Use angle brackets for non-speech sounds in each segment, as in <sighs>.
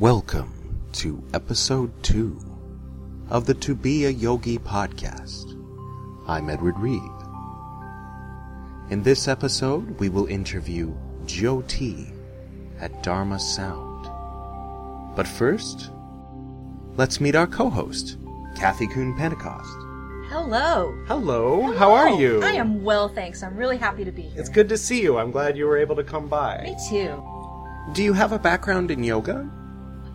Welcome to episode two of the To Be a Yogi podcast. I'm Edward Reed. In this episode, we will interview Jyoti at Dharma Sound. But first, let's meet our co-host, Kathy Kuhn Pentecost. Hello. Hello, how are you? I am well, thanks. I'm really happy to be here. It's good to see you. I'm glad you were able to come by. Me too. Do you have a background in yoga?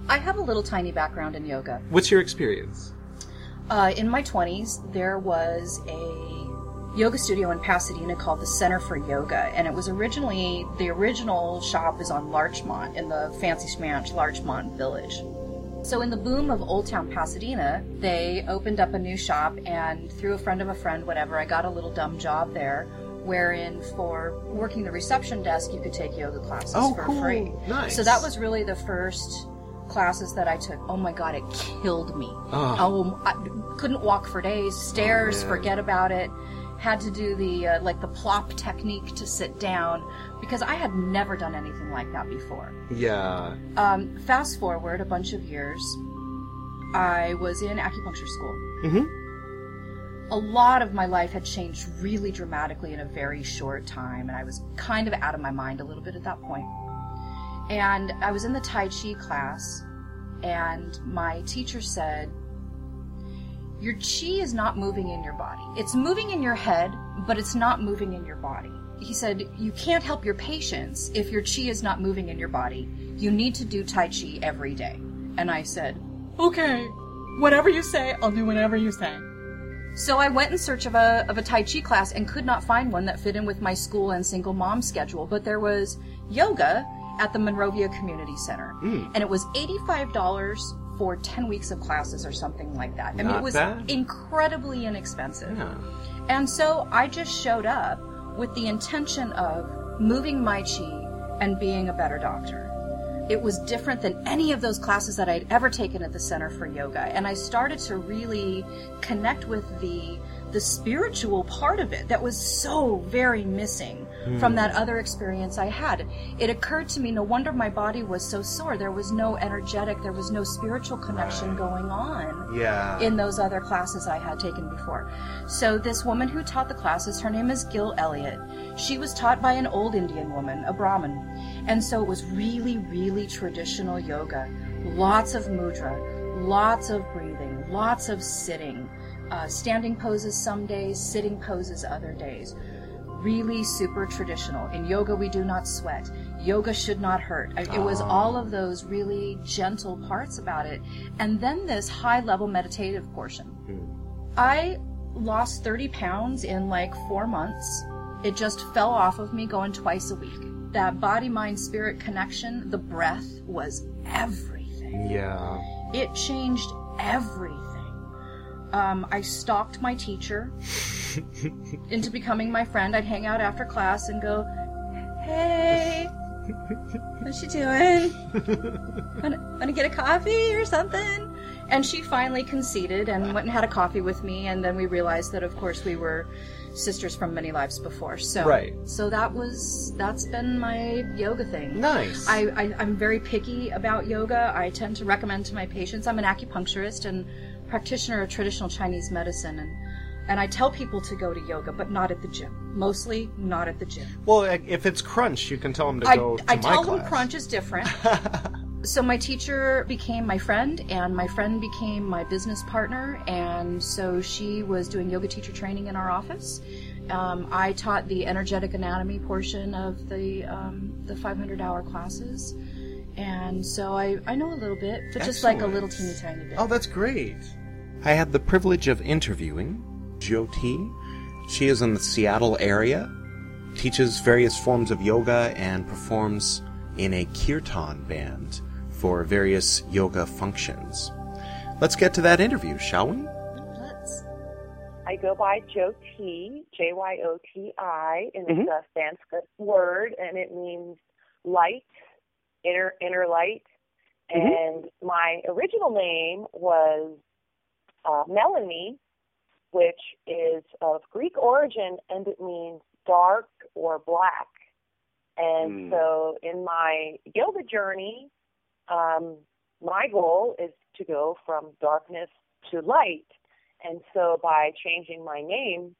I have a little tiny background in yoga. What's your experience? Uh, in my 20s, there was a yoga studio in Pasadena called the Center for Yoga, and it was originally the original shop is on Larchmont in the fancy schmanch Larchmont Village. So in the boom of Old Town Pasadena, they opened up a new shop, and through a friend of a friend, whatever, I got a little dumb job there, wherein for working the reception desk, you could take yoga classes Oh, for cool. free. Nice. So that was really the first classes that I took. Oh my god, it killed me. Oh. Oh, I couldn't walk for days. Stairs, man. forget about it. Had to do the uh, like the plop technique to sit down because I had never done anything like that before. Yeah. Um, fast forward a bunch of years, I was in acupuncture school. Mm-hmm. A lot of my life had changed really dramatically in a very short time, and I was kind of out of my mind a little bit at that point. And I was in the Tai Chi class, and my teacher said, Your chi is not moving in your body. It's moving in your head, but it's not moving in your body. He said, You can't help your patients if your chi is not moving in your body. You need to do Tai Chi every day. And I said, Okay, whatever you say, I'll do whatever you say. So I went in search of a of a Tai Chi class and could not find one that fit in with my school and single mom schedule. But there was yoga at the Monrovia Community Center, hmm. and it was eighty five dollars for ten weeks of classes or something like that. I mean, it was bad. incredibly inexpensive. Yeah. And so I just showed up with the intention of moving my chi and being a better doctor. It was different than any of those classes that I'd ever taken at the Center for Yoga. And I started to really connect with the the spiritual part of it that was so very missing from that other experience I had. It occurred to me no wonder my body was so sore. There was no energetic, there was no spiritual connection going on Yeah. in those other classes I had taken before. So this woman who taught the classes, her name is Gil Elliott. She was taught by an old Indian woman, a Brahmin. And so it was really, really traditional yoga. Lots of mudra, lots of breathing, lots of sitting, uh, standing poses some days, sitting poses other days. Really super traditional. In yoga, we do not sweat. Yoga should not hurt. It was ah. all of those really gentle parts about it. And then this high level meditative portion. Hmm. I lost 30 pounds in like four months. It just fell off of me going twice a week. That body mind spirit connection, the breath was everything. Yeah. It changed everything. Um, I stalked my teacher <laughs> into becoming my friend. I'd hang out after class and go, "Hey, what's she doing? <laughs> wanna, wanna get a coffee or something?" And she finally conceded and went and had a coffee with me. And then we realized that, of course, we were sisters from many lives before. So, Right. so that was that's been my yoga thing. Nice. I, I, I'm very picky about yoga. I tend to recommend to my patients. I'm an acupuncturist and practitioner of traditional Chinese medicine, and and I tell people to go to yoga, but not at the gym. Mostly not at the gym. well, if it's crunch, you can tell them to I, go to I tell class. them crunch is different. <laughs> so my teacher became my friend, and my friend became my business partner, and so she was doing yoga teacher training in our office. Um, I taught the energetic anatomy portion of the um, the 500 hour classes, and so I, I know a little bit, but just like a little teeny tiny bit. Oh, that's great. I had the privilege of interviewing T. She is in the Seattle area, teaches various forms of yoga, and performs in a kirtan band for various yoga functions. Let's get to that interview, shall we? Let's. I go by T, J Y O T I, and Mhm. it's a Sanskrit word, and it means light, inner inner light. And my original name was uh, Melanie, which is of Greek origin, and it means dark or black. And Mm. so, in my yoga journey, um, my goal is to go from darkness to light. And so by changing my name,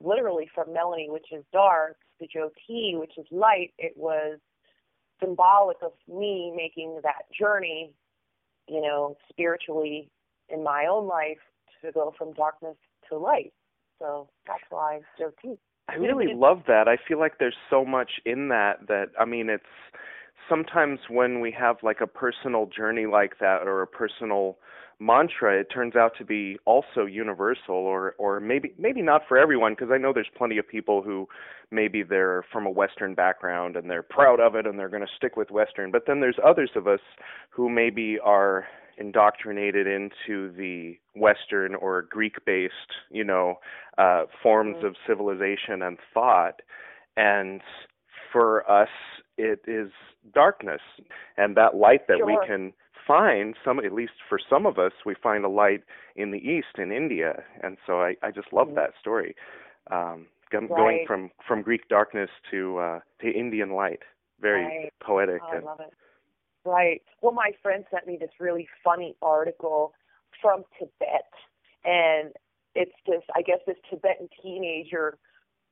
literally from Melanie, which is dark, to Jyoti, which is light, it was symbolic of me making that journey, you know, spiritually in my own life to go from darkness to light. So that's why Jyoti. I really love that. I feel like there's so much in that that I mean it's sometimes when we have like a personal journey like that or a personal mantra it turns out to be also universal or or maybe maybe not for everyone because I know there's plenty of people who maybe they're from a western background and they're proud of it and they're going to stick with western but then there's others of us who maybe are indoctrinated into the western or greek based you know uh forms Mm-hmm. of civilization and thought and for us it is darkness and that light that we can find some at least for some of us we find a light in the east in india and so i i just love Mhm. that story um go- going Right. from from greek darkness to uh to indian light very Right. poetic Oh, I and love it. Right. Well, my friend sent me this really funny article from Tibet, and it's this, I guess, this Tibetan teenager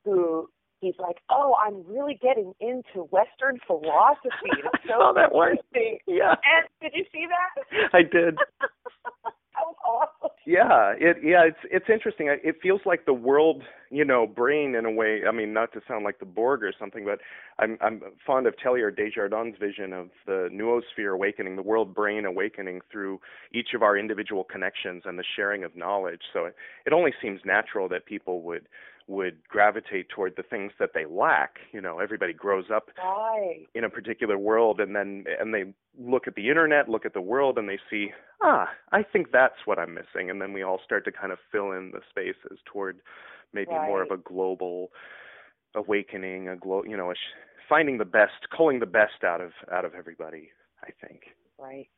who he's like, "Oh, I'm really getting into Western philosophy." It's <laughs> so saw that one. yeah And did you see that? i did <laughs> awesome. Yeah, it yeah, it's it's interesting. It feels like the world, you know, brain in a way. I mean, not to sound like the Borg or something, but I'm I'm fond of Teilhard de Chardin's vision of the noosphere awakening, the world brain awakening through each of our individual connections and the sharing of knowledge. So it, it only seems natural that people would would gravitate toward the things that they lack. You know, everybody grows up Right. in a particular world and then and they look at the internet look at the world and they see ah i think that's what i'm missing and then we all start to kind of fill in the spaces toward maybe more of a global awakening a glo- you know a sh- finding the best culling the best out of out of everybody i think Right.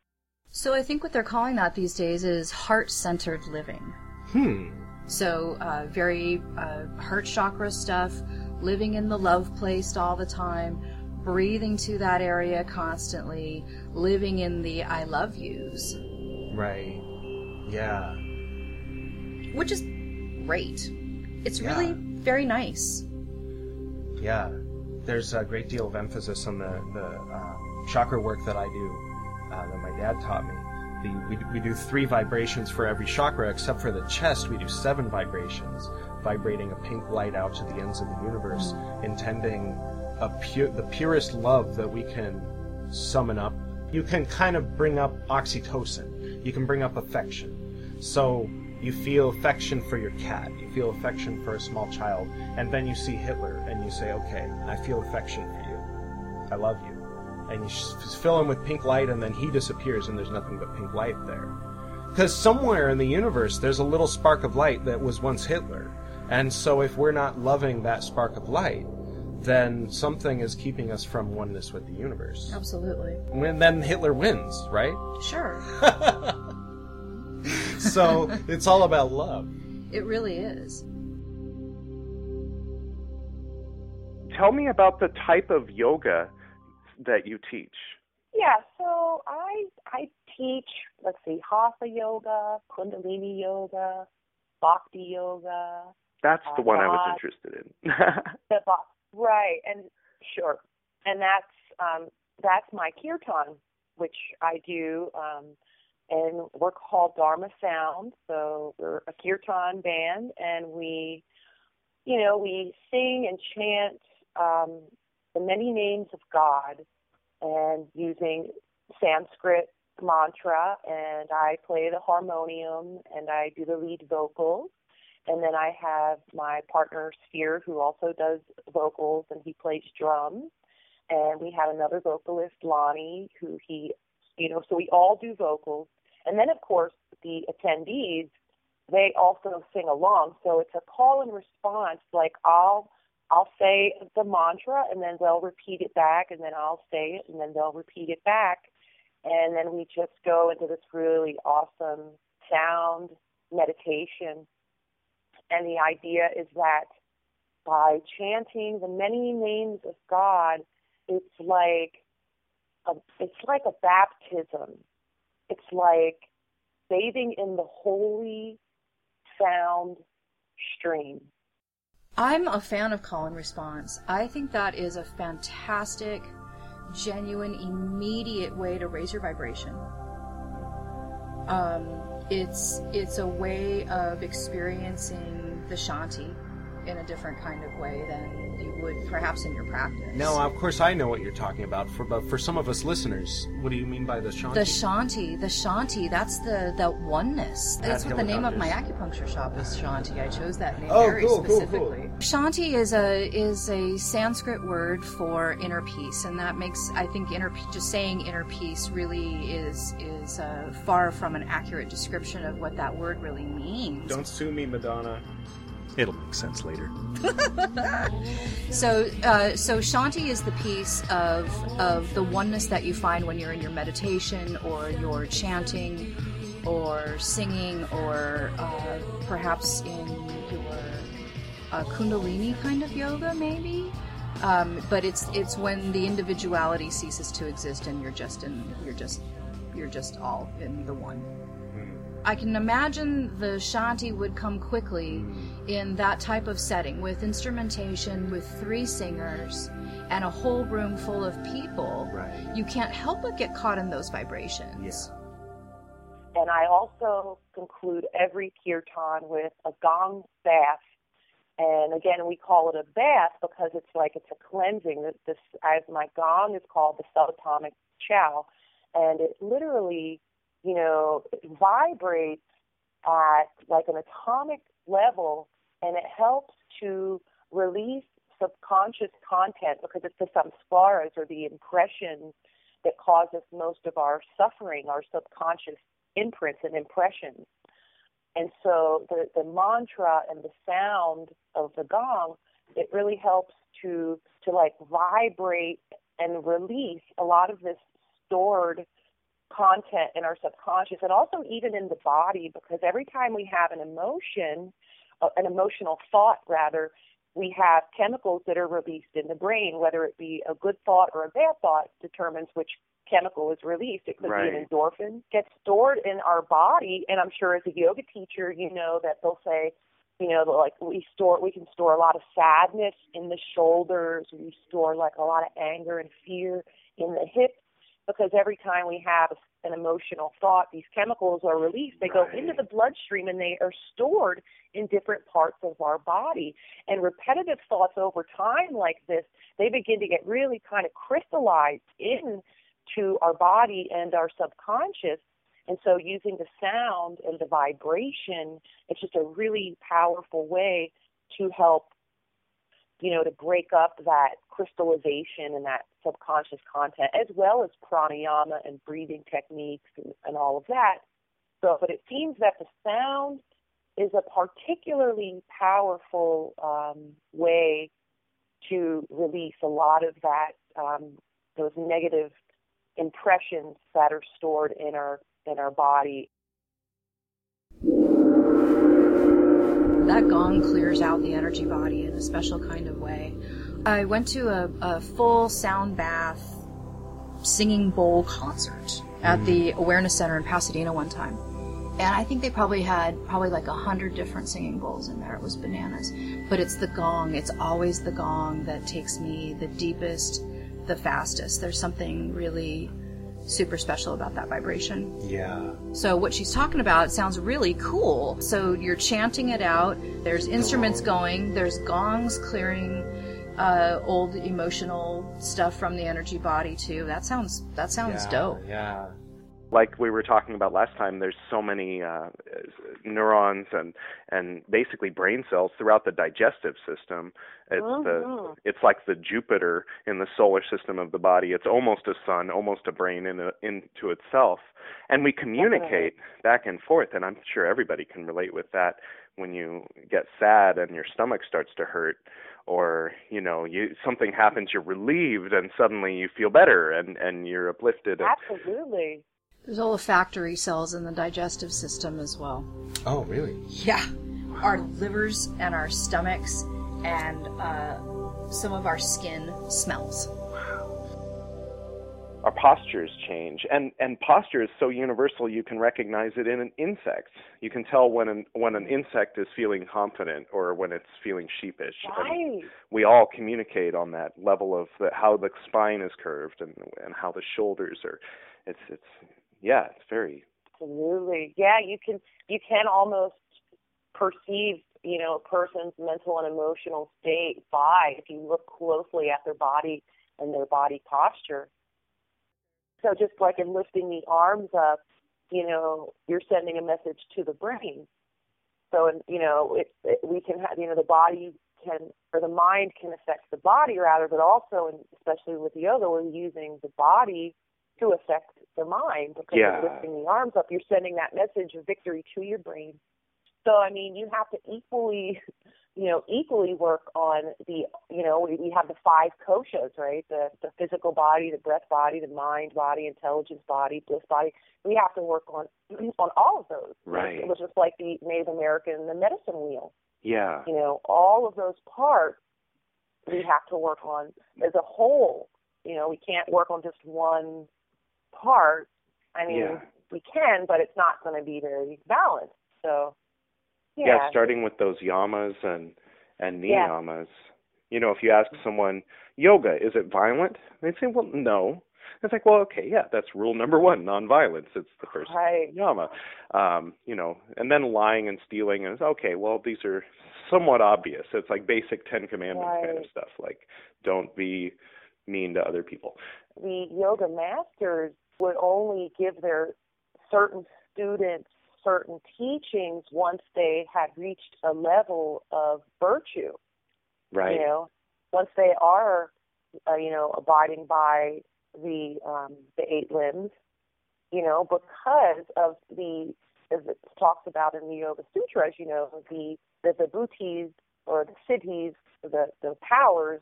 So I think what they're calling that these days is heart-centered living. Hmm. So uh, very uh, heart chakra stuff, living in the love place all the time, breathing to that area constantly, living in the I love yous, Right. Yeah. which is great. It's Yeah. really very nice. Yeah. There's a great deal of emphasis on the the uh, chakra work that I do, uh, that my dad taught me. The, we, we do three vibrations for every chakra, except for the chest, we do seven vibrations, vibrating a pink light out to the ends of the universe, intending a the purest love that we can summon up. You can kind of bring up oxytocin. You can bring up affection. So you feel affection for your cat. You feel affection for a small child. And then you see Hitler and you say, okay, I feel affection for you. I love you. And you fill him with pink light and then he disappears and there's nothing but pink light there. Because somewhere in the universe there's a little spark of light that was once Hitler. And so if we're not loving that spark of light, then something is keeping us from oneness with the universe. Absolutely. When then Hitler wins, right? Sure. <laughs> So it's all about love. It really is. tell me about the type of yoga that you teach? Yeah, so I I teach, let's see, Hatha yoga, Kundalini yoga, Bhakti yoga, that's the Uh, one i was interested in. <laughs> The right, and sure, and that's um, that's my kirtan, which I do, um, and we're called Dharma Sound. So we're a kirtan band, and we, you know, we sing and chant um, the many names of God, and using Sanskrit mantra, and I play the harmonium, and I do the lead vocals. And then I have my partner Sphere, who also does vocals, and he plays drums. And we have another vocalist, Lonnie, who he, you know, so we all do vocals. And then, of course, the attendees, they also sing along. So it's a call and response. Like I'll, I'll say the mantra, and then they'll repeat it back, and then I'll say it, and then they'll repeat it back, and then we just go into this really awesome sound meditation. And the idea is that by chanting the many names of God, it's like a, it's like a baptism it's like bathing in the holy sound stream. I'm a fan of call and response. I think that is a fantastic, genuine, immediate way to raise your vibration. Um, it's it's a way of experiencing the shanti in a different kind of way than you would perhaps in your practice. Now, of course, I know what you're talking about. For but for some of us listeners, what do you mean by the shanti? The shanti, the shanti, that's the the oneness. That's what the name of my acupuncture shop is, Shanti. I chose that name Oh, very cool, cool, cool. specifically. Shanti is a is a Sanskrit word for inner peace, and that makes I think inner pe- just saying inner peace really is is uh, far from an accurate description of what that word really means. Don't sue me, Madonna. It'll make sense later. <laughs> So, uh, so Shanti is the piece of of the oneness that you find when you're in your meditation or you're chanting or singing or uh, perhaps in your uh, Kundalini kind of yoga, maybe. Um, but it's it's when the individuality ceases to exist and you're just in you're just you're just all in the one. I can imagine the shanti would come quickly mm. in that type of setting with instrumentation, with three singers, and a whole room full of people. Right. You can't help but get caught in those vibrations. And I also conclude every kirtan with a gong bath. And again, we call it a bath because it's like it's a cleansing. This, this as my gong is called the subatomic chow, and it literally, you know, it vibrates at like an atomic level, and it helps to release subconscious content because it's the samskaras or the impressions that cause us most of our suffering, our subconscious imprints and impressions. And so the, the mantra and the sound of the gong, it really helps to to like vibrate and release a lot of this stored content in our subconscious and also even in the body because every time we have an emotion, uh, an emotional thought rather, we have chemicals that are released in the brain, whether it be a good thought or a bad thought determines which chemical is released. It could be an endorphin, gets stored in our body, and I'm sure as a yoga teacher, you know that they'll say, you know, like we store, we can store a lot of sadness in the shoulders. We store like a lot of anger and fear in the hips because every time we have an emotional thought, these chemicals are released. They go into the bloodstream and they are stored in different parts of our body. And repetitive thoughts over time like this, they begin to get really kind of crystallized into our body and our subconscious. And so using the sound and the vibration, it's just a really powerful way to help you know, to break up that crystallization and that subconscious content, as well as pranayama and breathing techniques and, and all of that. So, but it seems that the sound is a particularly powerful um, way to release a lot of that, um, those negative impressions that are stored in our in our body. That gong clears out the energy body in a special kind of way. I went to a, a full sound bath singing bowl concert at mm. the Awareness Center in Pasadena one time. And I think they probably had probably like a hundred different singing bowls in there. It was bananas. But it's the gong. It's always the gong that takes me the deepest, the fastest. There's something really super special about that vibration. Yeah. So what she's talking about sounds really cool. So you're chanting it out. There's instruments going. There's gongs clearing uh, old emotional stuff from the energy body too. That sounds that sounds yeah, dope. Yeah. Like we were talking about last time, there's so many uh, neurons and and basically brain cells throughout the digestive system. It's the Mhm. it's like the Jupiter in the solar system of the body. It's almost a sun, almost a brain in a, into itself, and we communicate back and forth. And I'm sure everybody can relate with that when you get sad and your stomach starts to hurt or you know you something happens you're relieved and suddenly you feel better and and you're uplifted and, Absolutely. There's olfactory cells in the digestive system as well. Oh, really? Yeah, our livers and our stomachs and uh, some of our skin smells. Wow. our postures change and and posture is so universal you can recognize it in an insect you can tell when an when an insect is feeling confident or when it's feeling sheepish Right. and we all communicate on that level of the, how the spine is curved and and how the shoulders are it's it's yeah it's very Absolutely. Yeah, you can you can almost perceive, you know, a person's mental and emotional state by if you look closely at their body and their body posture. So just like in lifting the arms up, you know, you're sending a message to the brain. So, and you know, it, it, we can have, you know, the body can, or the mind can affect the body rather, but also, and especially with yoga, we're using the body to affect the mind because Yeah. you're lifting the arms up. You're sending that message of victory to your brain. So, I mean, you have to equally, you know, equally work on the, you know, we, we have the five koshas, right? The the physical body, the breath body, the mind body, intelligence body, bliss body. We have to work on <clears throat> on all of those. Right. It was just like the Native American, the medicine wheel. yeah You know, all of those parts we have to work on as a whole. You know, we can't work on just one part. I mean, Yeah. we can, but it's not going to be very balanced. So, yeah, yeah, starting with those yamas and and Yeah. niyamas. You know, if you ask someone, yoga, is it violent? They'd say, well, no. It's like, well, okay, yeah, that's rule number one, nonviolence. It's the first right. yama. Um, you know, and then lying and stealing is okay, well, these are somewhat obvious. It's like basic Ten Commandments kind of stuff, like don't be mean to other people. the yoga masters would only give their certain students certain teachings once they had reached a level of virtue. Right. You know, once they are, uh, you know, abiding by the um, the eight limbs, you know, because of the as it talks about in the Yoga Sutras, you know, the the vibhutis or the siddhis, the the powers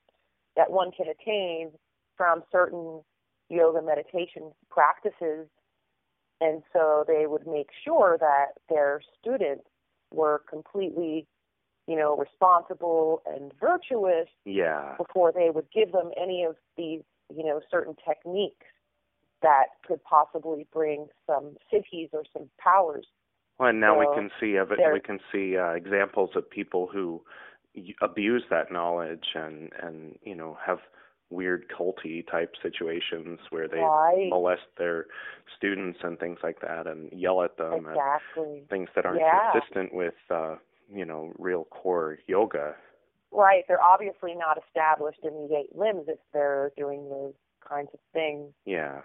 that one can attain from certain yoga meditation practices. And so they would make sure that their students were completely, you know, responsible and virtuous Yeah. before they would give them any of these, you know, certain techniques that could possibly bring some siddhis or some powers. Well, and now we can see of it. We can see uh, examples of people who abuse that knowledge and and you know have weird culty type situations where they Right. molest their students and things like that and yell at them and Exactly. things that aren't Yeah. consistent with uh, you know real core yoga. Right. They're obviously not established in the eight limbs if they're doing those kinds of things. Yeah.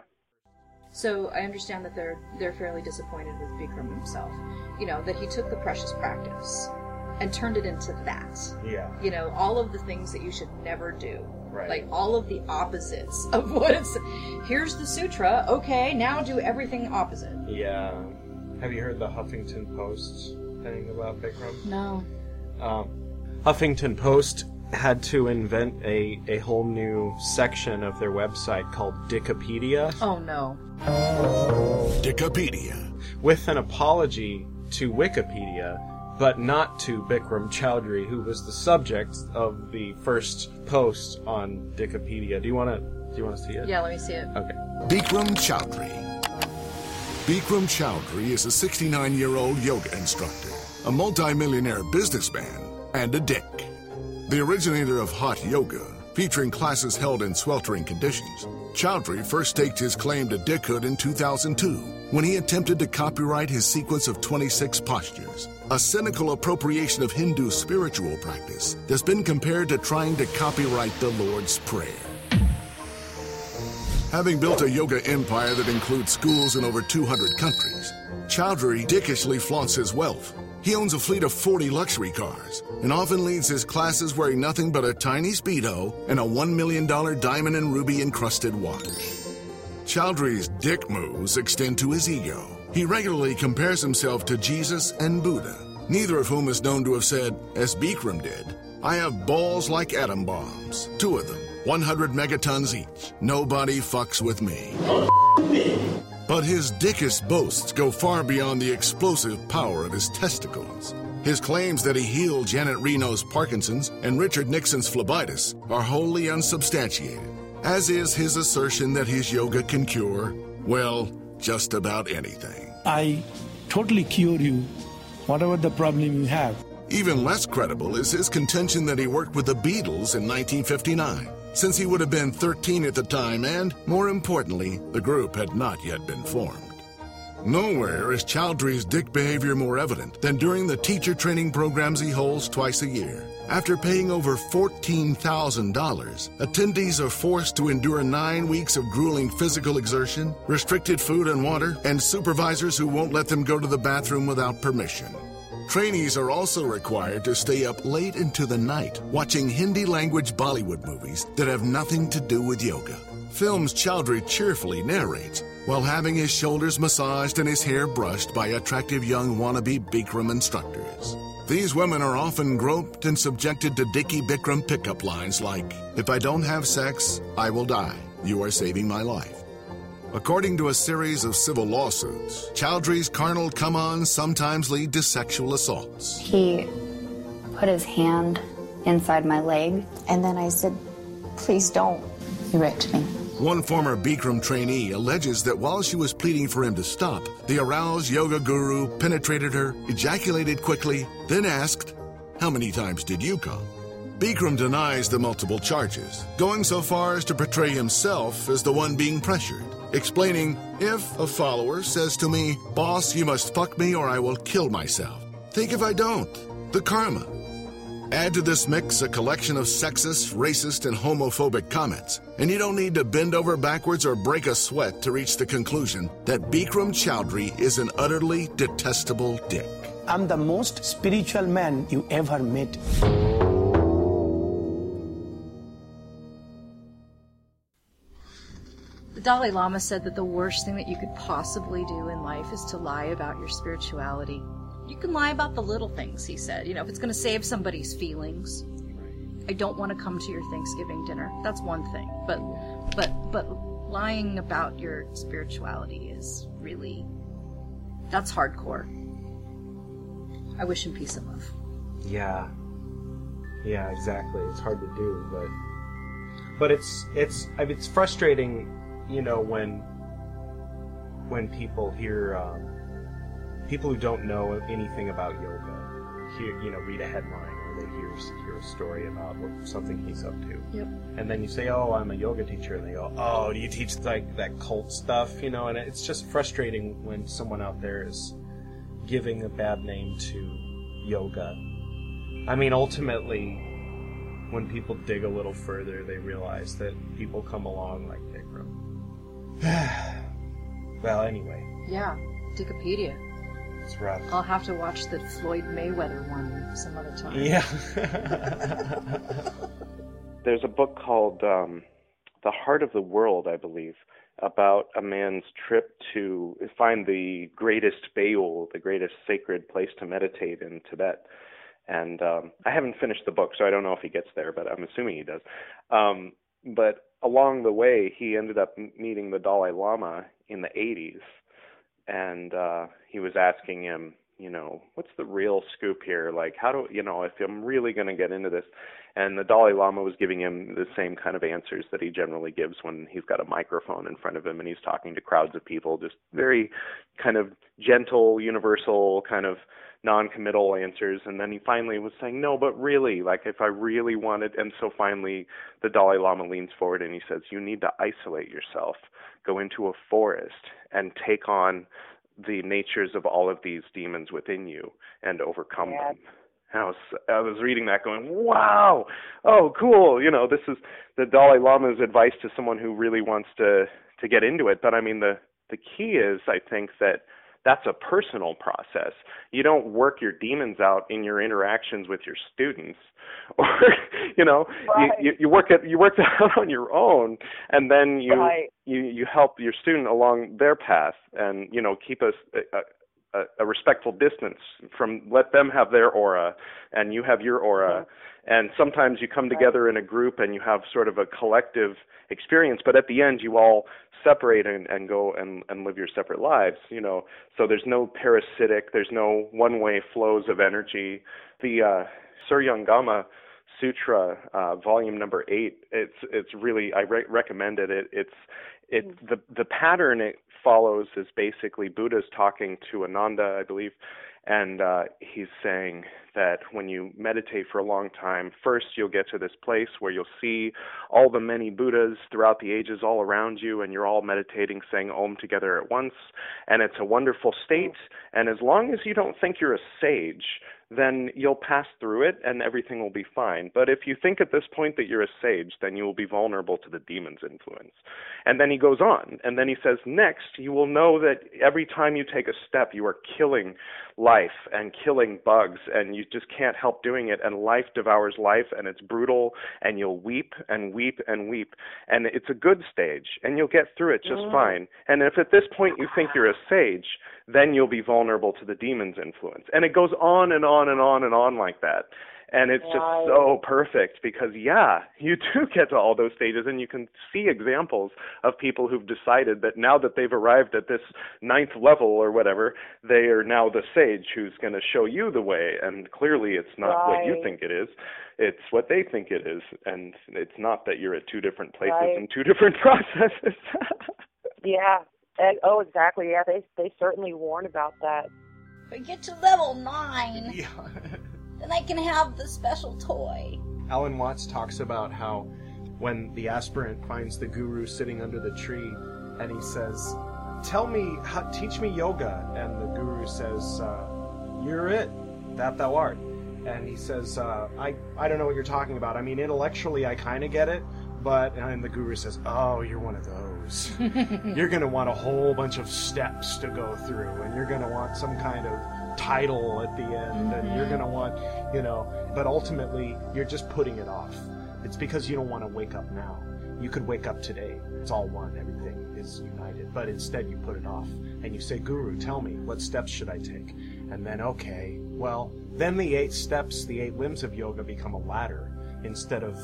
So I understand that they're they're fairly disappointed with Bikram himself. You know that he took the precious practice and turned it into that. Yeah. You know all of the things that you should never do. Right. Like all of the opposites <laughs> of what it's. Here's the sutra. Okay, now do everything opposite. Yeah. Have you heard the Huffington Post thing about Bikram? No. Um, Huffington Post had to invent a, a whole new section of their website called Dickipedia Oh no. Wikipedia. with an apology to Wikipedia, but not to Bikram Choudhury, who was the subject of the first post on Wikipedia. Do you want to do you want to see it? Yeah, let me see it. Okay. Bikram Choudhury. Bikram Choudhury is a 69 year old yoga instructor, a multimillionaire businessman, and a dick. The originator of hot yoga, featuring classes held in sweltering conditions, Choudhury first staked his claim to dickhood in 2002 when he attempted to copyright his sequence of 26 postures, a cynical appropriation of Hindu spiritual practice that's been compared to trying to copyright the Lord's Prayer. Having built a yoga empire that includes schools in over 200 countries, Choudhury dickishly flaunts his wealth. He owns a fleet of 40 luxury cars and often leads his classes wearing nothing but a tiny Speedo and a $1 million diamond and ruby encrusted watch. Choudhury's dick moves extend to his ego. He regularly compares himself to Jesus and Buddha, neither of whom is known to have said, as Bikram did, I have balls like atom bombs, two of them, 100 megatons each. Nobody fucks with me. But his dickish boasts go far beyond the explosive power of his testicles. His claims that he healed Janet Reno's Parkinson's and Richard Nixon's phlebitis are wholly unsubstantiated. As is his assertion that his yoga can cure, well, just about anything. I totally cure you, whatever the problem you have. Even less credible is his contention that he worked with the Beatles in 1959, since he would have been 13 at the time and, more importantly, the group had not yet been formed. Nowhere is Choudhury's dick behavior more evident than during the teacher training programs he holds twice a year. After paying over $14,000, attendees are forced to endure nine weeks of grueling physical exertion, restricted food and water, and supervisors who won't let them go to the bathroom without permission. Trainees are also required to stay up late into the night watching Hindi language Bollywood movies that have nothing to do with yoga. Films Choudhury cheerfully narrates while having his shoulders massaged and his hair brushed by attractive young wannabe Bikram instructors. These women are often groped and subjected to Dickie Bikram pickup lines like, If I don't have sex, I will die. You are saving my life. According to a series of civil lawsuits, Choudhury's carnal come ons sometimes lead to sexual assaults. He put his hand inside my leg, and then I said, Please don't. He raped me. One former Bikram trainee alleges that while she was pleading for him to stop, the aroused yoga guru penetrated her, ejaculated quickly, then asked, How many times did you come? Bikram denies the multiple charges, going so far as to portray himself as the one being pressured, explaining, If a follower says to me, Boss, you must fuck me or I will kill myself, think if I don't. The karma. Add to this mix a collection of sexist, racist, and homophobic comments, and you don't need to bend over backwards or break a sweat to reach the conclusion that Bikram Choudhury is an utterly detestable dick. I'm the most spiritual man you ever met. The Dalai Lama said that the worst thing that you could possibly do in life is to lie about your spirituality. You can lie about the little things, he said. You know, if it's going to save somebody's feelings. I don't want to come to your Thanksgiving dinner. That's one thing. But but but lying about your spirituality is really that's hardcore. I wish him peace and love. Yeah. Yeah, exactly. It's hard to do, but but it's it's I mean, it's frustrating, you know, when when people hear um, people who don't know anything about yoga hear you know read a headline or they hear hear a story about what, something he's up to. Yep. And then you say, "Oh, I'm a yoga teacher," and they go, "Oh, do you teach like that cult stuff?" You know, and it's just frustrating when someone out there is giving a bad name to yoga. I mean, ultimately, when people dig a little further, they realize that people come along like Bikram. <sighs> well, anyway, Yeah, Wikipedia. It's rough. I'll have to watch the Floyd Mayweather one some other time. Yeah. <laughs> There's a book called um, The Heart of the World, I believe, about a man's trip to find the greatest beyul, the greatest sacred place to meditate in Tibet. And um, I haven't finished the book, so I don't know if he gets there, but I'm assuming he does. Um, but along the way, he ended up meeting the Dalai Lama in the 80s, and uh, he was asking him, you know, what's the real scoop here? Like, how do you know if I'm really going to get into this? And the Dalai Lama was giving him the same kind of answers that he generally gives when he's got a microphone in front of him and he's talking to crowds of people, just very kind of gentle, universal, kind of non-committal answers. And then he finally was saying, no, but really, like if I really wanted, and so finally the Dalai Lama leans forward and he says, you need to isolate yourself, go into a forest and take on the natures of all of these demons within you and overcome Yeah. them. And I was I was reading that going, wow, oh cool, you know, this is the Dalai Lama's advice to someone who really wants to to get into it. But I mean the the key is I think that that's a personal process. You don't work your demons out in your interactions with your students, <laughs> or you know, Right. you, you you work it you work <laughs> that out on your own, and then you Right. you you help your student along their path, and you know keep us a, a, a respectful distance from let them have their aura, and you have your aura, and sometimes you come together in a group and you have sort of a collective experience, but at the end you all separate and, and go and, and live your separate lives, you know. So there's no parasitic, there's no one way flows of energy. The uh Surangama Sutra, uh, volume number eight. It's it's really I re- recommend it. it. It's it the the pattern it follows is basically Buddha's talking to Ananda, I believe, and uh, he's saying that when you meditate for a long time, first you'll get to this place where you'll see all the many Buddhas throughout the ages all around you, and you're all meditating, saying Om together at once. And it's a wonderful state. And as long as you don't think you're a sage, then you'll pass through it and everything will be fine. But if you think at this point that you're a sage, then you will be vulnerable to the demon's influence. And then he goes on, and then he says, Next, you will know that every time you take a step, you are killing life and killing bugs, and you just can't help doing it. And life devours life, and it's brutal, and you'll weep and weep and weep. And it's a good stage, and you'll get through it just mm. fine. And if at this point you think you're a sage, then you'll be vulnerable to the demon's influence. And it goes on and on and on and on like that. And it's just so perfect because, yeah, you do <laughs> get to all those stages, and you can see examples of people who've decided that now that they've arrived at this ninth level or whatever, they are now the sage who's going to show you the way. And clearly, it's not right. what you think it is, it's what they think it is. And it's not that you're at two different places right. and two different <laughs> processes. <laughs> yeah, and, oh, exactly. Yeah, they they certainly warn about that. If I get to level nine, <laughs> yeah. then I can have the special toy. Alan Watts talks about how when the aspirant finds the guru sitting under the tree, and he says, "Tell me, how, teach me yoga," and the guru says, uh, "You're it, that thou art." And he says, uh, "I I don't know what you're talking about. I mean, intellectually, I kind of get it." But and the guru says, "Oh, you're one of those. <laughs> you're going to want a whole bunch of steps to go through, and you're going to want some kind of title at the end, mm-hmm. and you're going to want, you know. But ultimately, you're just putting it off. It's because you don't want to wake up now. You could wake up today. It's all one. Everything is united. But instead, you put it off, and you say, "Guru, tell me what steps should I take?" And then, okay, well, then the eight steps, the eight limbs of yoga become a ladder instead of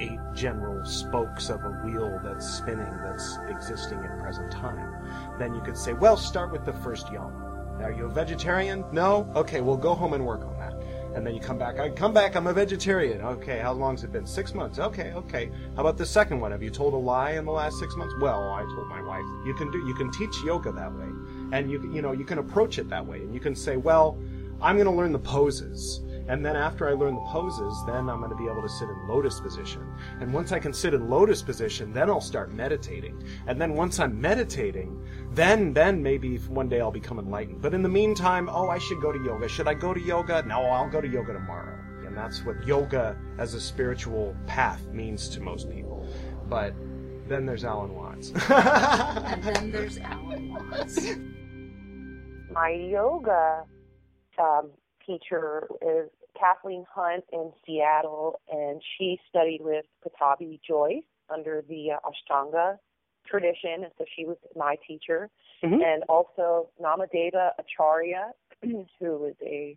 eight general spokes of a wheel that's spinning that's existing in present time. Then you could say, well, start with the first yama. Are you a vegetarian? No? Okay, well, go home and work on that. And then you come back. I come back. I'm a vegetarian. Okay, how long's it been? Six months. Okay, okay. How about the second one? Have you told a lie in the last six months? Well, I told my wife. You can do. You can teach yoga that way, and you you know you can approach it that way, and you can say, well, I'm going to learn the poses and then after I learn the poses, then I'm going to be able to sit in lotus position. And once I can sit in lotus position, then I'll start meditating. And then once I'm meditating, then then maybe one day I'll become enlightened. But in the meantime, oh, I should go to yoga. Should I go to yoga? No, I'll go to yoga tomorrow. And that's what yoga as a spiritual path means to most people. But then there's Alan Watts. <laughs> and then there's Alan Watts. My yoga um, teacher is Kathleen Hunt in Seattle, and she studied with Pattabhi Jois under the uh, Ashtanga tradition, and so she was my teacher. Mm-hmm. And also Namadeva Acharya, <clears throat> who was a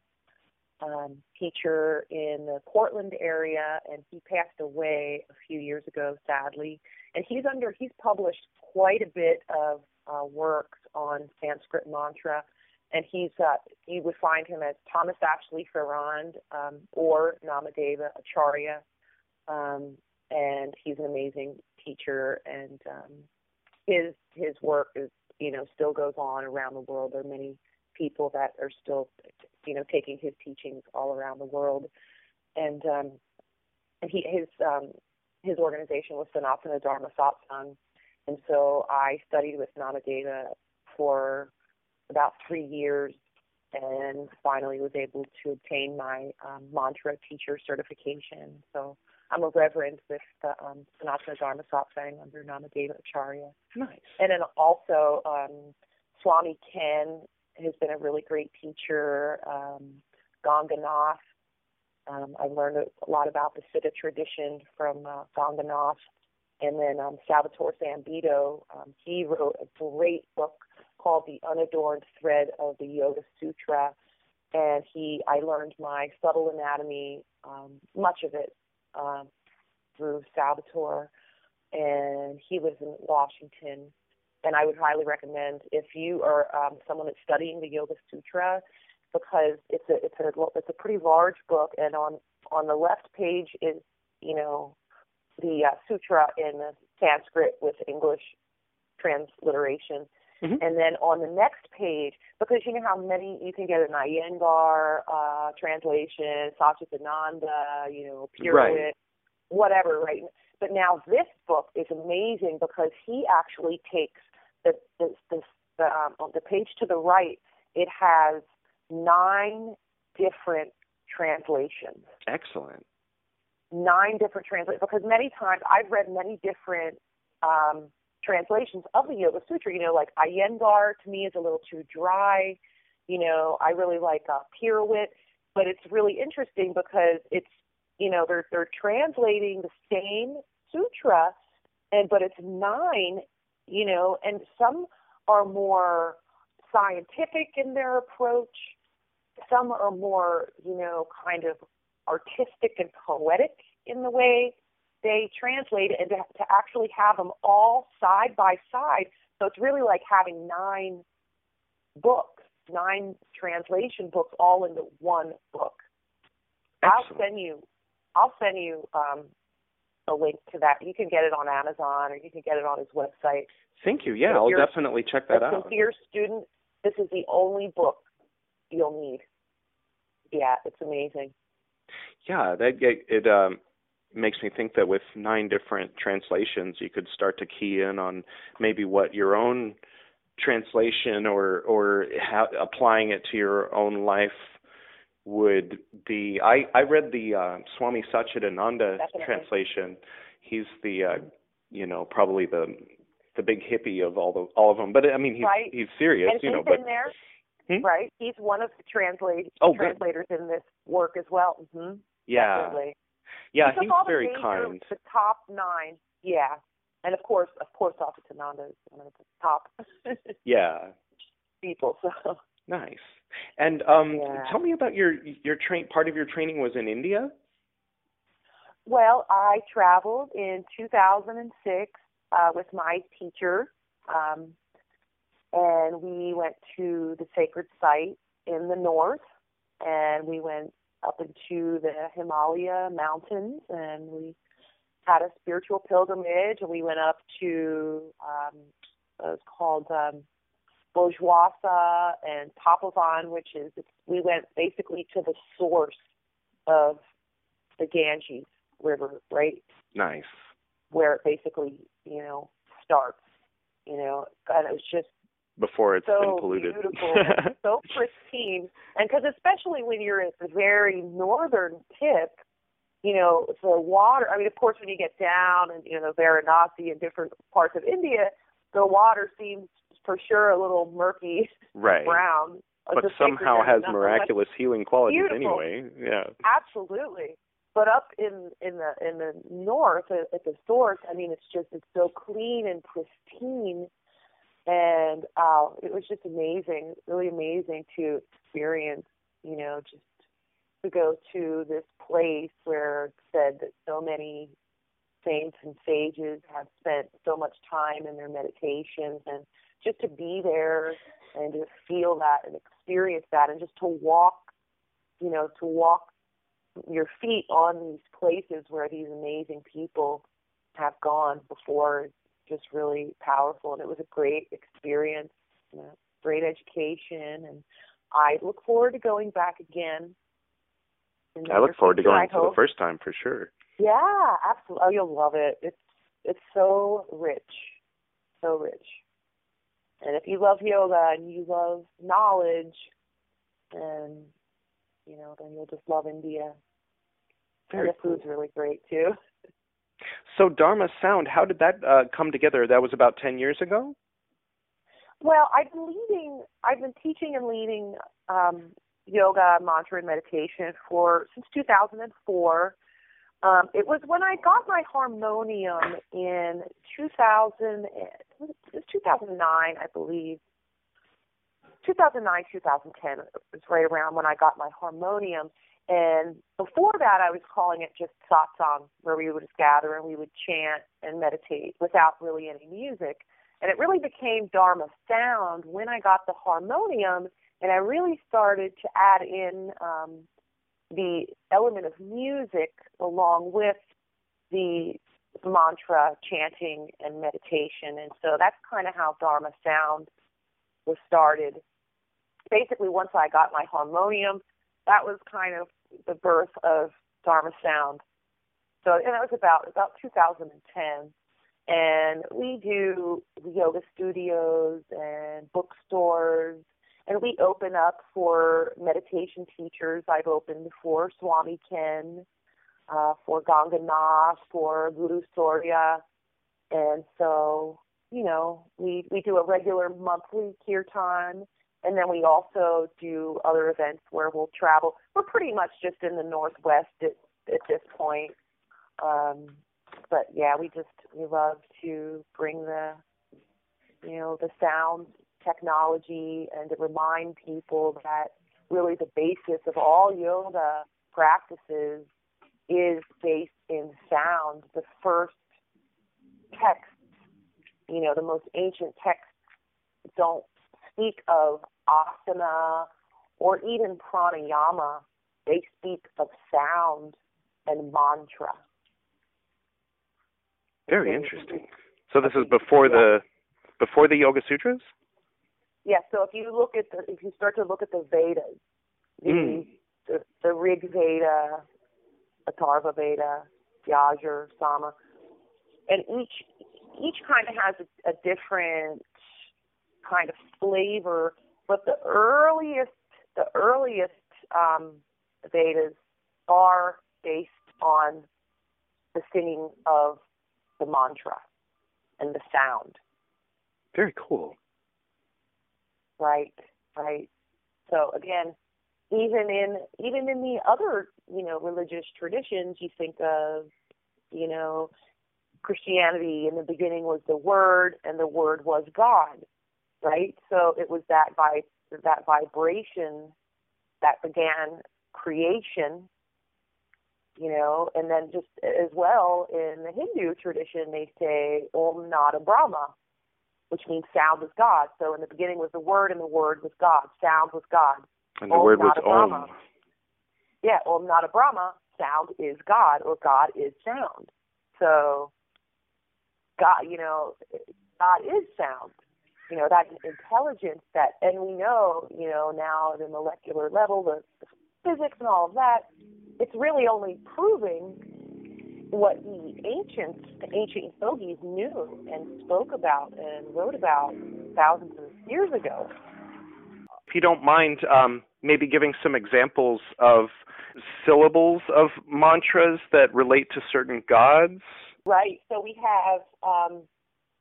um, teacher in the Portland area, and he passed away a few years ago, sadly. And he's under he's published quite a bit of uh, works on Sanskrit mantra and he's uh, you would find him as Thomas Ashley Farrand um, or Namadeva Acharya, um, and he's an amazing teacher, and um, his his work is you know still goes on around the world. There are many people that are still you know taking his teachings all around the world, and um, and he his um, his organization was Sanatana Dharma Satsang, and so I studied with Namadeva for about three years and finally was able to obtain my um, mantra teacher certification. So I'm a reverend with the um, Sanatana Dharma Satsang under Namadeva Acharya. Nice. And then also um, Swami Ken has been a really great teacher. Um, Ganganath. Um, I've learned a lot about the Siddha tradition from uh, Ganganath. And then um, Salvatore Zambito, um, he wrote a great book called The Unadorned Thread of the Yoga Sutra. And he, I learned my subtle anatomy, um, much of it um, through Salvatore. And he lives in Washington. And I would highly recommend if you are um, someone that's studying the Yoga Sutra because it's a it's a it's a pretty large book, and on on the left page is you know the uh, sutra in Sanskrit with English transliteration. Mm-hmm. And then on the next page, because you know how many you can get an Iyengar uh, translation, Satchidananda, you know, Pure Right. Whatever, right? But now this book is amazing because he actually takes the the the, the, um, on the page to the right. It has nine different translations Excellent. nine different translations because many times I've read many different um, translations of the Yoga Sutra. You know, like Iyengar to me is a little too dry. You know, I really like uh, Pirouette, but it's really interesting because it's you know they're they're translating the same sutra, and but it's nine. You know, and some are more scientific in their approach. Some are more, you know, kind of artistic and poetic in the way they translate it and to, to actually have them all side by side. So it's really like having nine books, nine translation books all into one book. I'll send you I'll send you um a link to that. You can get it on Amazon or you can get it on his website. Thank you. Yeah, I'll definitely check that out. sincere student, this is the only book you'll need. Yeah, it's amazing. Yeah, that it, it um makes me think that with nine different translations, you could start to key in on maybe what your own translation or or how, applying it to your own life would be. I I read the uh, Swami Satchidananda Definitely. translation. He's the uh, you know probably the the big hippie of all the all of them. But I mean he's Right. he's serious, and you he's know. But there, Hmm? right? He's one of the translate Oh, good. translators in this work as well. hmm yeah, Definitely. Yeah, He he's very major, kind. The top nine, yeah, and of course, of course, Satchidananda is one of the top <laughs> Yeah. people. So Nice. And um Yeah. tell me about your your train part of your training was in India? Well, I traveled in 2006 uh, with my teacher, um, and we went to the sacred site in the north, and we went up into the Himalaya mountains, and we had a spiritual pilgrimage, and we went up to um, it was called um, Bhojbasa and Tapovan, which is we went basically to the source of the Ganges River, right Nice. where it basically you know starts. You know, and it was just Before it's been so polluted. beautiful, <laughs> so pristine, and because especially when you're at the very northern tip, you know, the water. I mean, of course, when you get down and you know the Varanasi and different parts of India, the water seems for sure a little murky <laughs> right. brown. But somehow has not so much- miraculous healing qualities Beautiful. anyway. Yeah. Absolutely. But up in in the in the north at, at the source, I mean, it's just it's so clean and pristine, and uh, it was just amazing, really amazing to experience. You know, just to go to this place where it said that so many saints and sages have spent so much time in their meditations, and just to be there and to feel that and experience that, and just to walk, you know, to walk your feet on these places where these amazing people have gone before just really powerful and it was a great experience you know, great education and I look forward to going back again. I look forward to going for the first time for sure. Yeah, absolutely. Oh, you'll love it. It's it's so rich, so rich. And if you love yoga and you love knowledge, and you know, then you'll just love India. Very and the food's really great too. So Dharma Sound, how did that uh, come together? That was about 10 years ago? Well, I've been leading, I've been teaching and leading um, yoga, mantra, and meditation for since 2004. Um, it was when I got my harmonium in 2000, it was 2009, I believe. 2009, 2010 was right around when I got my harmonium. And before that, I was calling it just satsang, where we would just gather and we would chant and meditate without really any music. And it really became Dharma Sound when I got the harmonium and I really started to add in um, the element of music along with the mantra chanting and meditation. And so that's kind of how Dharma Sound was started. Basically, once I got my harmonium, that was kind of the birth of Dharma Sound. So, and that was about about 2010. And we do yoga studios and bookstores, and we open up for meditation teachers. I've opened for Swami Ken, uh, for Ganganath, for Guru Surya, and so you know we we do a regular monthly kirtan, and then we also do other events where we'll travel. We're pretty much just in the northwest at, at this point. Um, but yeah, we just we love to bring the you know the sound technology and to remind people that really the basis of all yoga practices is based in sound. The first texts, you know, the most ancient texts don't speak of asana or even pranayama. They speak of sound and mantra. Very interesting. So this is before the before the Yoga Sutras. Yeah. So if you look at the if you start to look at the Vedas, the Mm. the, the Rig Veda, Atharva Veda, Yajur, Sama, and each each kind of has a, a different kind of flavor. But the earliest the earliest um, Vedas are based on the singing of the mantra and the sound. Very cool. Right, right. So again, even in even in the other you know religious traditions, you think of you know Christianity in the beginning was the Word, and the Word was God, right? So it was that vi- that vibration that began creation, you know, and then just as well in the Hindu tradition, they say Om Nada Brahma, which means sound is God. So in the beginning was the Word, and the Word was God. Sound was God. And the Om word was Brahma. Om. Yeah, Om Nada Brahma, sound is God, or God is sound. So, God, you know, God is sound. You know, that intelligence that, and we know, you know, now at the molecular level, the, the physics and all of that, it's really only proving what the ancients, the ancient yogis knew and spoke about and wrote about thousands of years ago. If you don't mind, um, maybe giving some examples of syllables of mantras that relate to certain gods. Right. So we have um,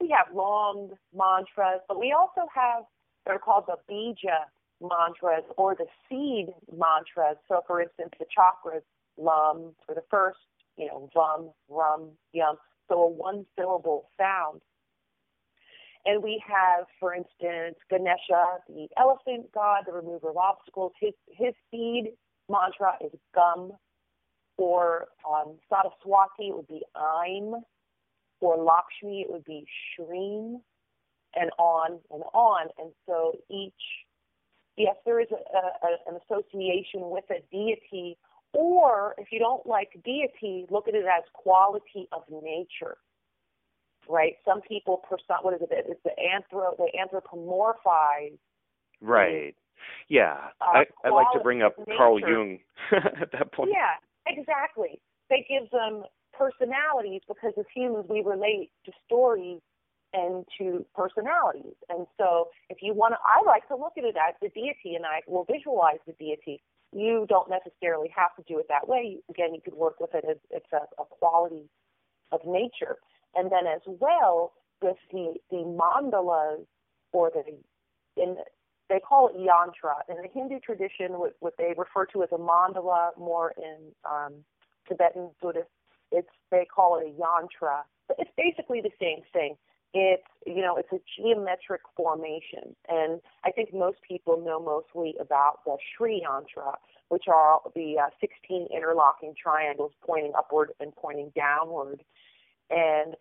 we have long mantras, but we also have they're called the bija mantras or the seed mantras. So, for instance, the chakras, lum for the first, you know, vam, rum, yum. So a one syllable sound. And we have, for instance, Ganesha, the elephant god, the remover of obstacles. His his seed mantra is gum. Or um, Saraswati, it would be Aim. For Lakshmi, it would be Shreem, and on and on. And so each, yes, there is a, a, an association with a deity. Or if you don't like deity, look at it as quality of nature right? Some people person what is it? It's the anthro they anthropomorphize. Right. Yeah. Uh, I I like to bring up Carl. Jung <laughs> at that point. Yeah, exactly. They give them personalities because as humans we relate to stories and to personalities. And so if you want to, I like to look at it as the deity and I will visualize the deity. You don't necessarily have to do it that way. Again, you could work with it as it's a, a quality of nature. And then as well with the, the mandalas or the, in, they call it yantra. In the Hindu tradition, what, what they refer to as a mandala more in um, Tibetan Buddhist, it's, they call it a yantra. It's basically the same thing. It's, you know, it's a geometric formation. And I think most people know mostly about the Sri Yantra, which are the uh, 16 interlocking triangles pointing upward and pointing downward. And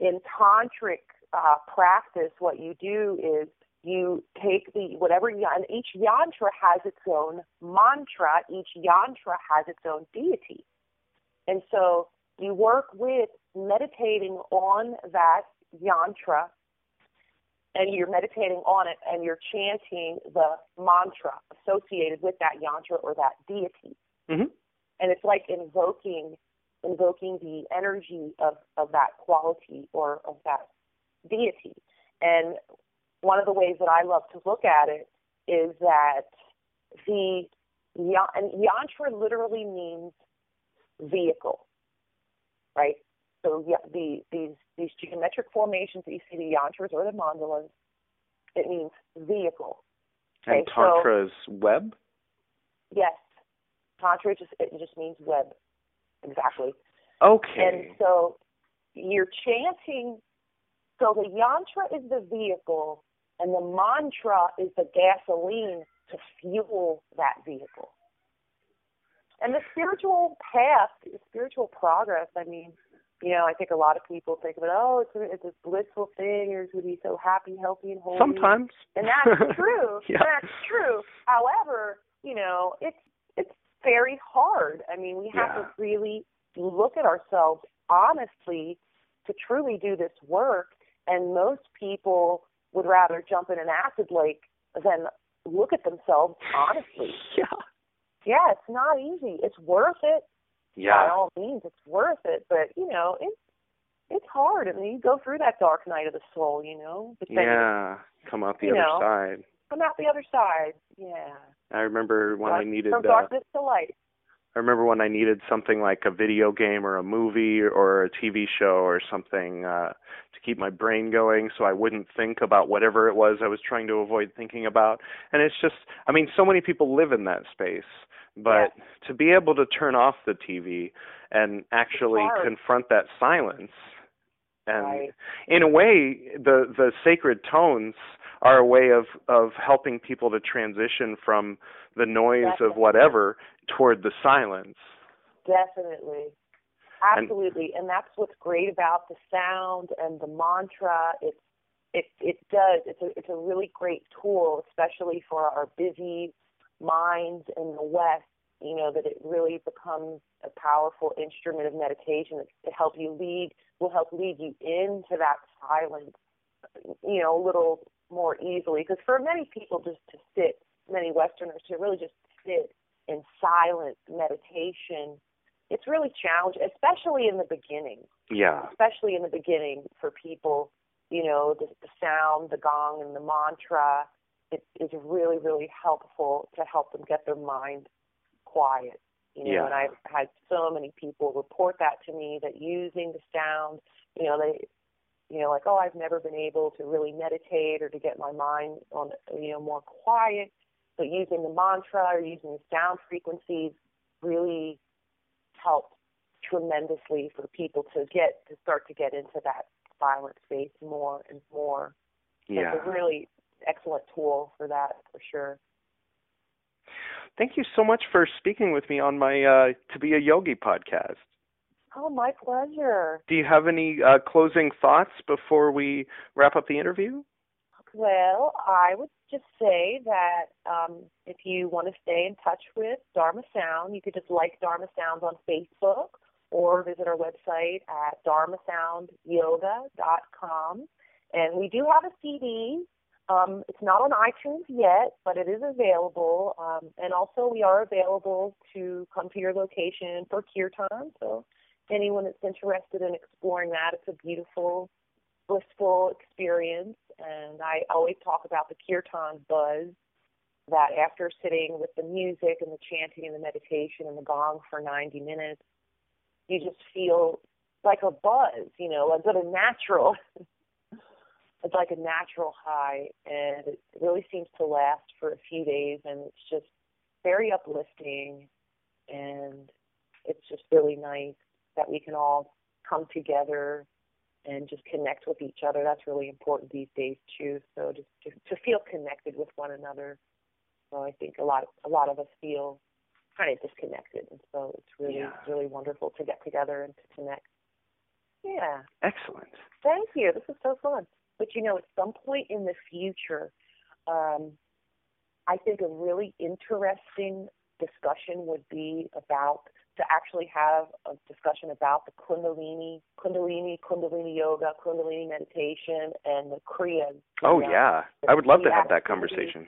in tantric uh, practice, what you do is you take take the whatever and each yantra has its own mantra. Each yantra has its own deity, and so you work with meditating on that yantra and you're meditating on it and you're chanting the mantra associated with that yantra or that deity. Mm-hmm. And it's like invoking invoking the energy of, of that quality or of that deity. And one of the ways that I love to look at it is that the yantra literally means vehicle, right? So yeah, the, these these geometric formations that you see, the yantras or the mandalas, it means vehicle. Okay, and tantra is so, web. Yes, tantra just it just means web. Exactly. Okay. And so you're chanting. So the yantra is the vehicle, and the mantra is the gasoline to fuel that vehicle. And the spiritual path, the spiritual progress, I mean, you know, I think a lot of people think of it, oh, it's a, it's a blissful thing. You're going to be so happy, healthy, and whole. Sometimes. And that's <laughs> true. yeah. That's true. However, you know, it's it's very hard. I mean, we have yeah. to really look at ourselves honestly to truly do this work. And most people would rather jump in an acid lake than look at themselves honestly. <laughs> Yeah. Yeah, it's not easy. It's worth it yeah. by all means, it's worth it. But you know, it's it's hard. I mean, you go through that dark night of the soul, you know. But then, yeah, come out the other know, side. Come out the other side. Yeah. I remember when I needed from uh, darkness to light. I remember when I needed something like a video game or a movie or a TV show or something uh to keep my brain going so I wouldn't think about whatever it was I was trying to avoid thinking about. And it's just I mean so many people live in that space, but yeah. to be able to turn off the TV and actually confront that silence and right. in a way the the sacred tones are a way of of helping people to transition from the noise Definitely. of whatever toward the silence. Definitely. Absolutely. And, and that's what's great about the sound and the mantra. It's it it does. It's a it's a really great tool, especially for our busy minds in the West, you know, that it really becomes a powerful instrument of meditation to help you lead will help lead you into that silence, you know, a little more easily. Because for many people just to sit, many Westerners to really just sit in silent meditation, it's really challenging, especially in the beginning. Yeah. Especially in the beginning for people, you know, the, the sound, the gong, and the mantra. It is really, really helpful to help them get their mind quiet. You know, yeah. and I've had so many people report that to me that using the sound, you know, they you know, like, oh, I've never been able to really meditate or to get my mind on, you know, more quiet. But using the mantra or using the sound frequencies really helped tremendously for people to get to start to get into that silent space more and more. Yeah. It's a really excellent tool for that for sure. Thank you so much for speaking with me on my uh, To Be a Yogi podcast. Oh, my pleasure. Do you have any uh, closing thoughts before we wrap up the interview? Well, I would just say that um, if you want to stay in touch with Dharma Sound, you could just like Dharma Sounds on Facebook or visit our website at dharmasoundyoga.com. And we do have a CD. Um, it's not on iTunes yet, but it is available. Um, and also, we are available to come to your location for kirtan. So, anyone that's interested in exploring that, it's a beautiful, blissful experience. And I always talk about the kirtan buzz that after sitting with the music and the chanting and the meditation and the gong for 90 minutes, you just feel like a buzz, you know, a natural. <laughs> it's like a natural high, and it really seems to last for a few days, and it's just very uplifting, and it's just really nice that we can all come together and just connect with each other. That's really important these days too. So just to, to feel connected with one another. So I think a lot of, a lot of us feel kind of disconnected, and so it's really Yeah. really wonderful to get together and to connect. Yeah. Excellent. Thank you. This is so fun. But you know, at some point in the future, um, I think a really interesting discussion would be about to actually have a discussion about the Kundalini, Kundalini, Kundalini yoga, Kundalini meditation, and the Kriya. Oh yoga, yeah, I would love to have that conversation.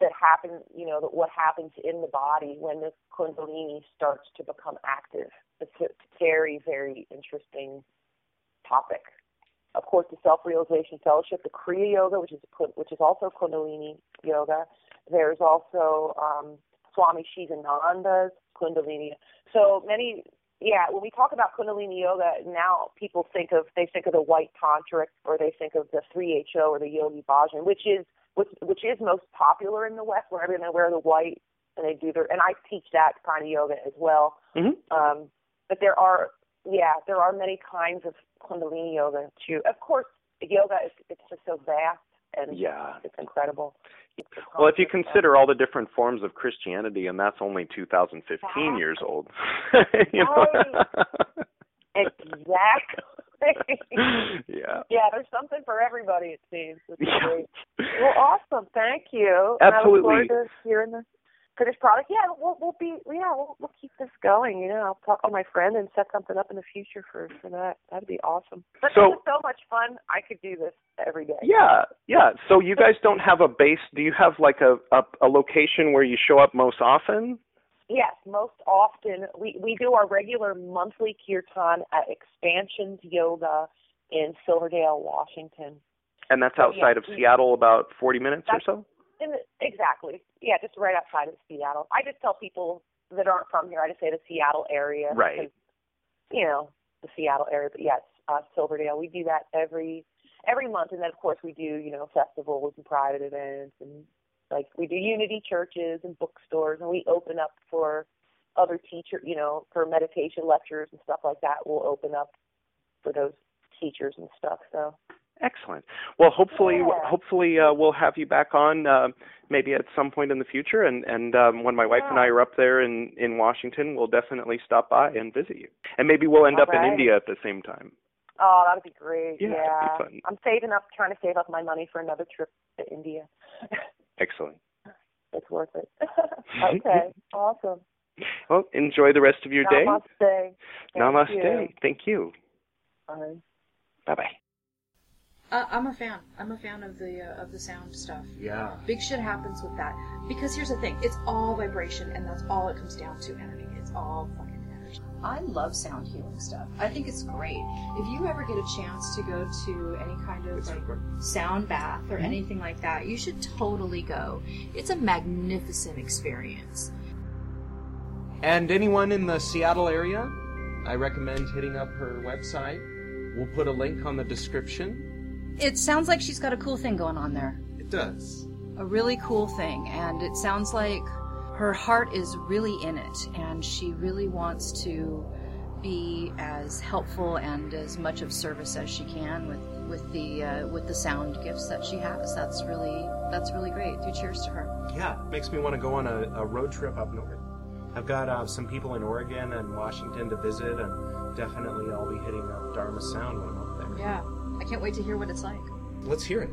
That happen, you know, that what happens in the body when the Kundalini starts to become active. It's a very, very interesting topic. Of course, the Self-Realization Fellowship, the Kriya Yoga, which is which is also Kundalini yoga. There's also um, Swami Shivananda's Kundalini. So many, yeah. When we talk about Kundalini yoga, now people think of they think of the white tantric or they think of the 3HO or the Yogi Bhajan, which is which which is most popular in the West, where everyone wear the white and they do their. And I teach that kind of yoga as well. hmm Um, but there are, yeah, there are many kinds of Kundalini yoga too. Of course, yoga is it's just so vast and Yeah. it's incredible. Well, if you consider all the different forms of Christianity, and that's only 2015 years old. <laughs> you know? Exactly. yeah. Yeah, there's something for everybody. It seems. Yeah. Well, awesome. Thank you. And I look Absolutely. forward to hearing the finished product. Yeah, we'll we'll be yeah we'll we'll keep this going. You know, I'll talk to my friend and set something up in the future for for that. That'd be awesome. But So- this is so much fun. I could do this every day. Yeah, yeah. So you guys don't have a base? Do you have like a a, a location where you show up most often? Yes, most often we we do our regular monthly kirtan at Expansions Yoga in Silverdale, Washington. And that's Oh, yeah. outside of Seattle, about 40 minutes or so. In the, exactly. Yeah, just right outside of Seattle. I just tell people that aren't from here. I just say the Seattle area. Right. because, You know, the Seattle area. But yes, uh, Silverdale. We do that every every month, and then of course we do you know festivals and private events, and like we do unity churches and bookstores, and we open up for other teacher, you know, for meditation lectures and stuff like that. We'll open up for those teachers and stuff. So Excellent. Well, hopefully, Yeah. hopefully uh, we'll have you back on uh, maybe at some point in the future. And and um, when my wife and I are up there in in Washington, we'll definitely stop by and visit you. And maybe we'll end All up in. India at the same time. Oh, that'd be great. Yeah, Yeah. be. I'm saving up, trying to save up my money for another trip to India. <laughs> Excellent. it's worth it. <laughs> okay. Awesome. Well, enjoy the rest of your day. Namaste. Thank Namaste. You. Thank you. Bye. Bye bye. Uh, I'm a fan. I'm a fan of the uh, of the sound stuff. Yeah. Big shit happens with that because here's the thing: it's all vibration, and that's all it comes down to. Energy. It's all fucking energy. I love sound healing stuff. I think it's great. If you ever get a chance to go to any kind of like sound bath or Mhm. anything like that, you should totally go. It's a magnificent experience. And anyone in the Seattle area, I recommend hitting up her website. We'll put a link on the description. It sounds like she's got a cool thing going on there. It does. a really cool thing and it sounds like her heart is really in it and she really wants to be as helpful and as much of service as she can with with the uh, with the sound gifts that she has that's really that's really great do cheers to her Yeah, makes me want to go on a, a road trip up north. I've got uh, some people in Oregon and Washington to visit, and definitely I'll be hitting up Dharma Sound when I'm up there. yeah i can't wait to hear what it's like Let's hear it.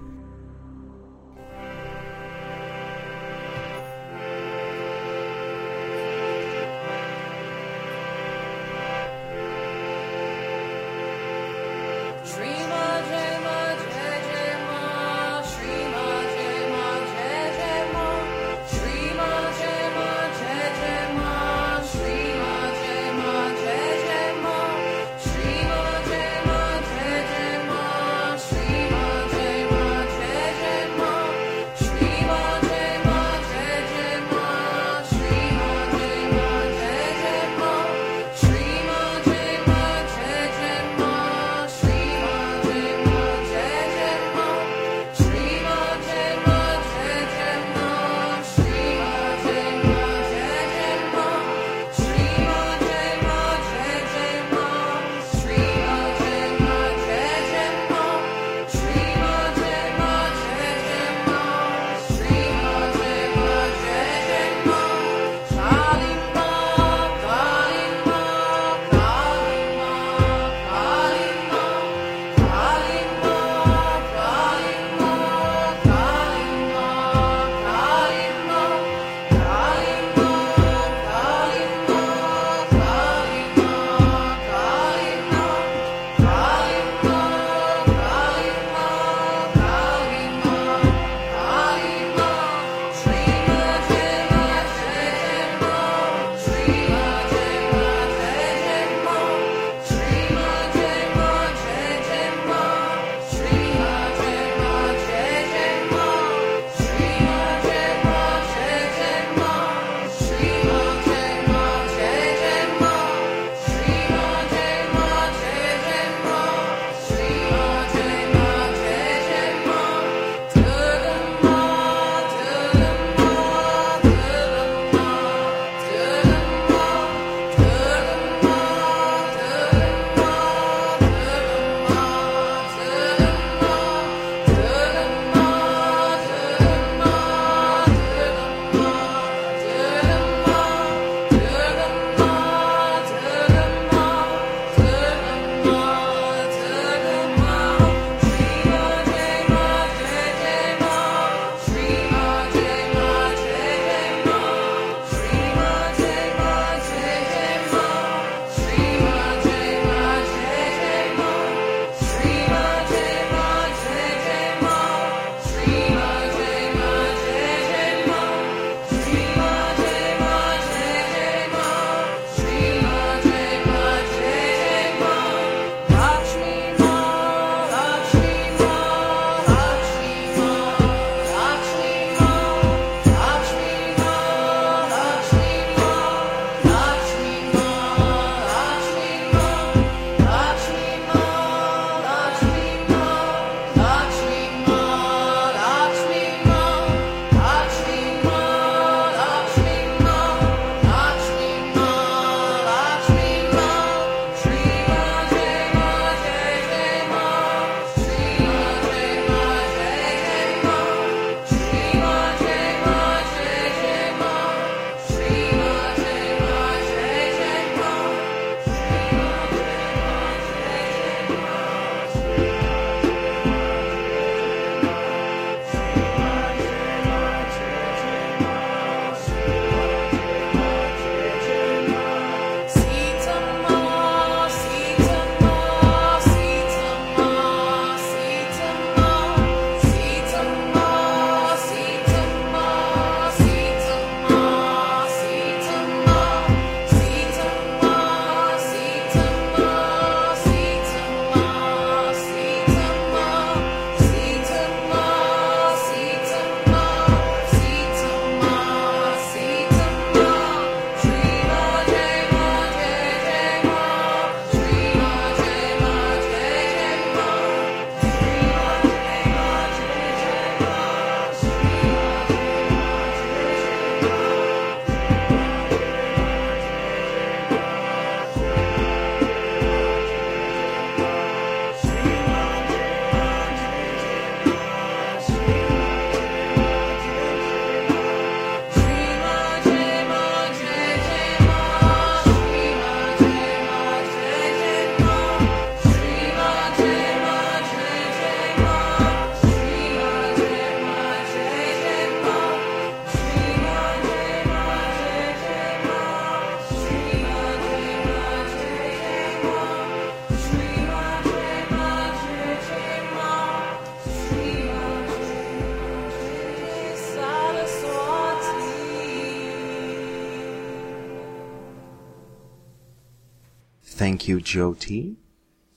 Thank you, Jyoti,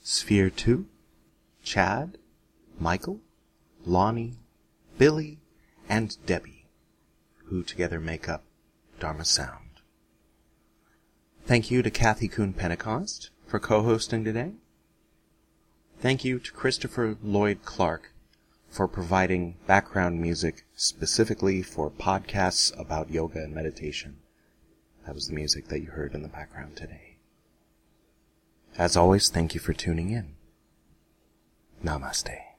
Sphere 2, Chad, Michael, Lonnie, Billy, and Debbie, who together make up Dharma Sound. Thank you to Kathy Kuhn Pentecost for co-hosting today. Thank you to Christopher Lloyd Clark for providing background music specifically for podcasts about yoga and meditation. That was the music that you heard in the background today. As always, thank you for tuning in. Namaste.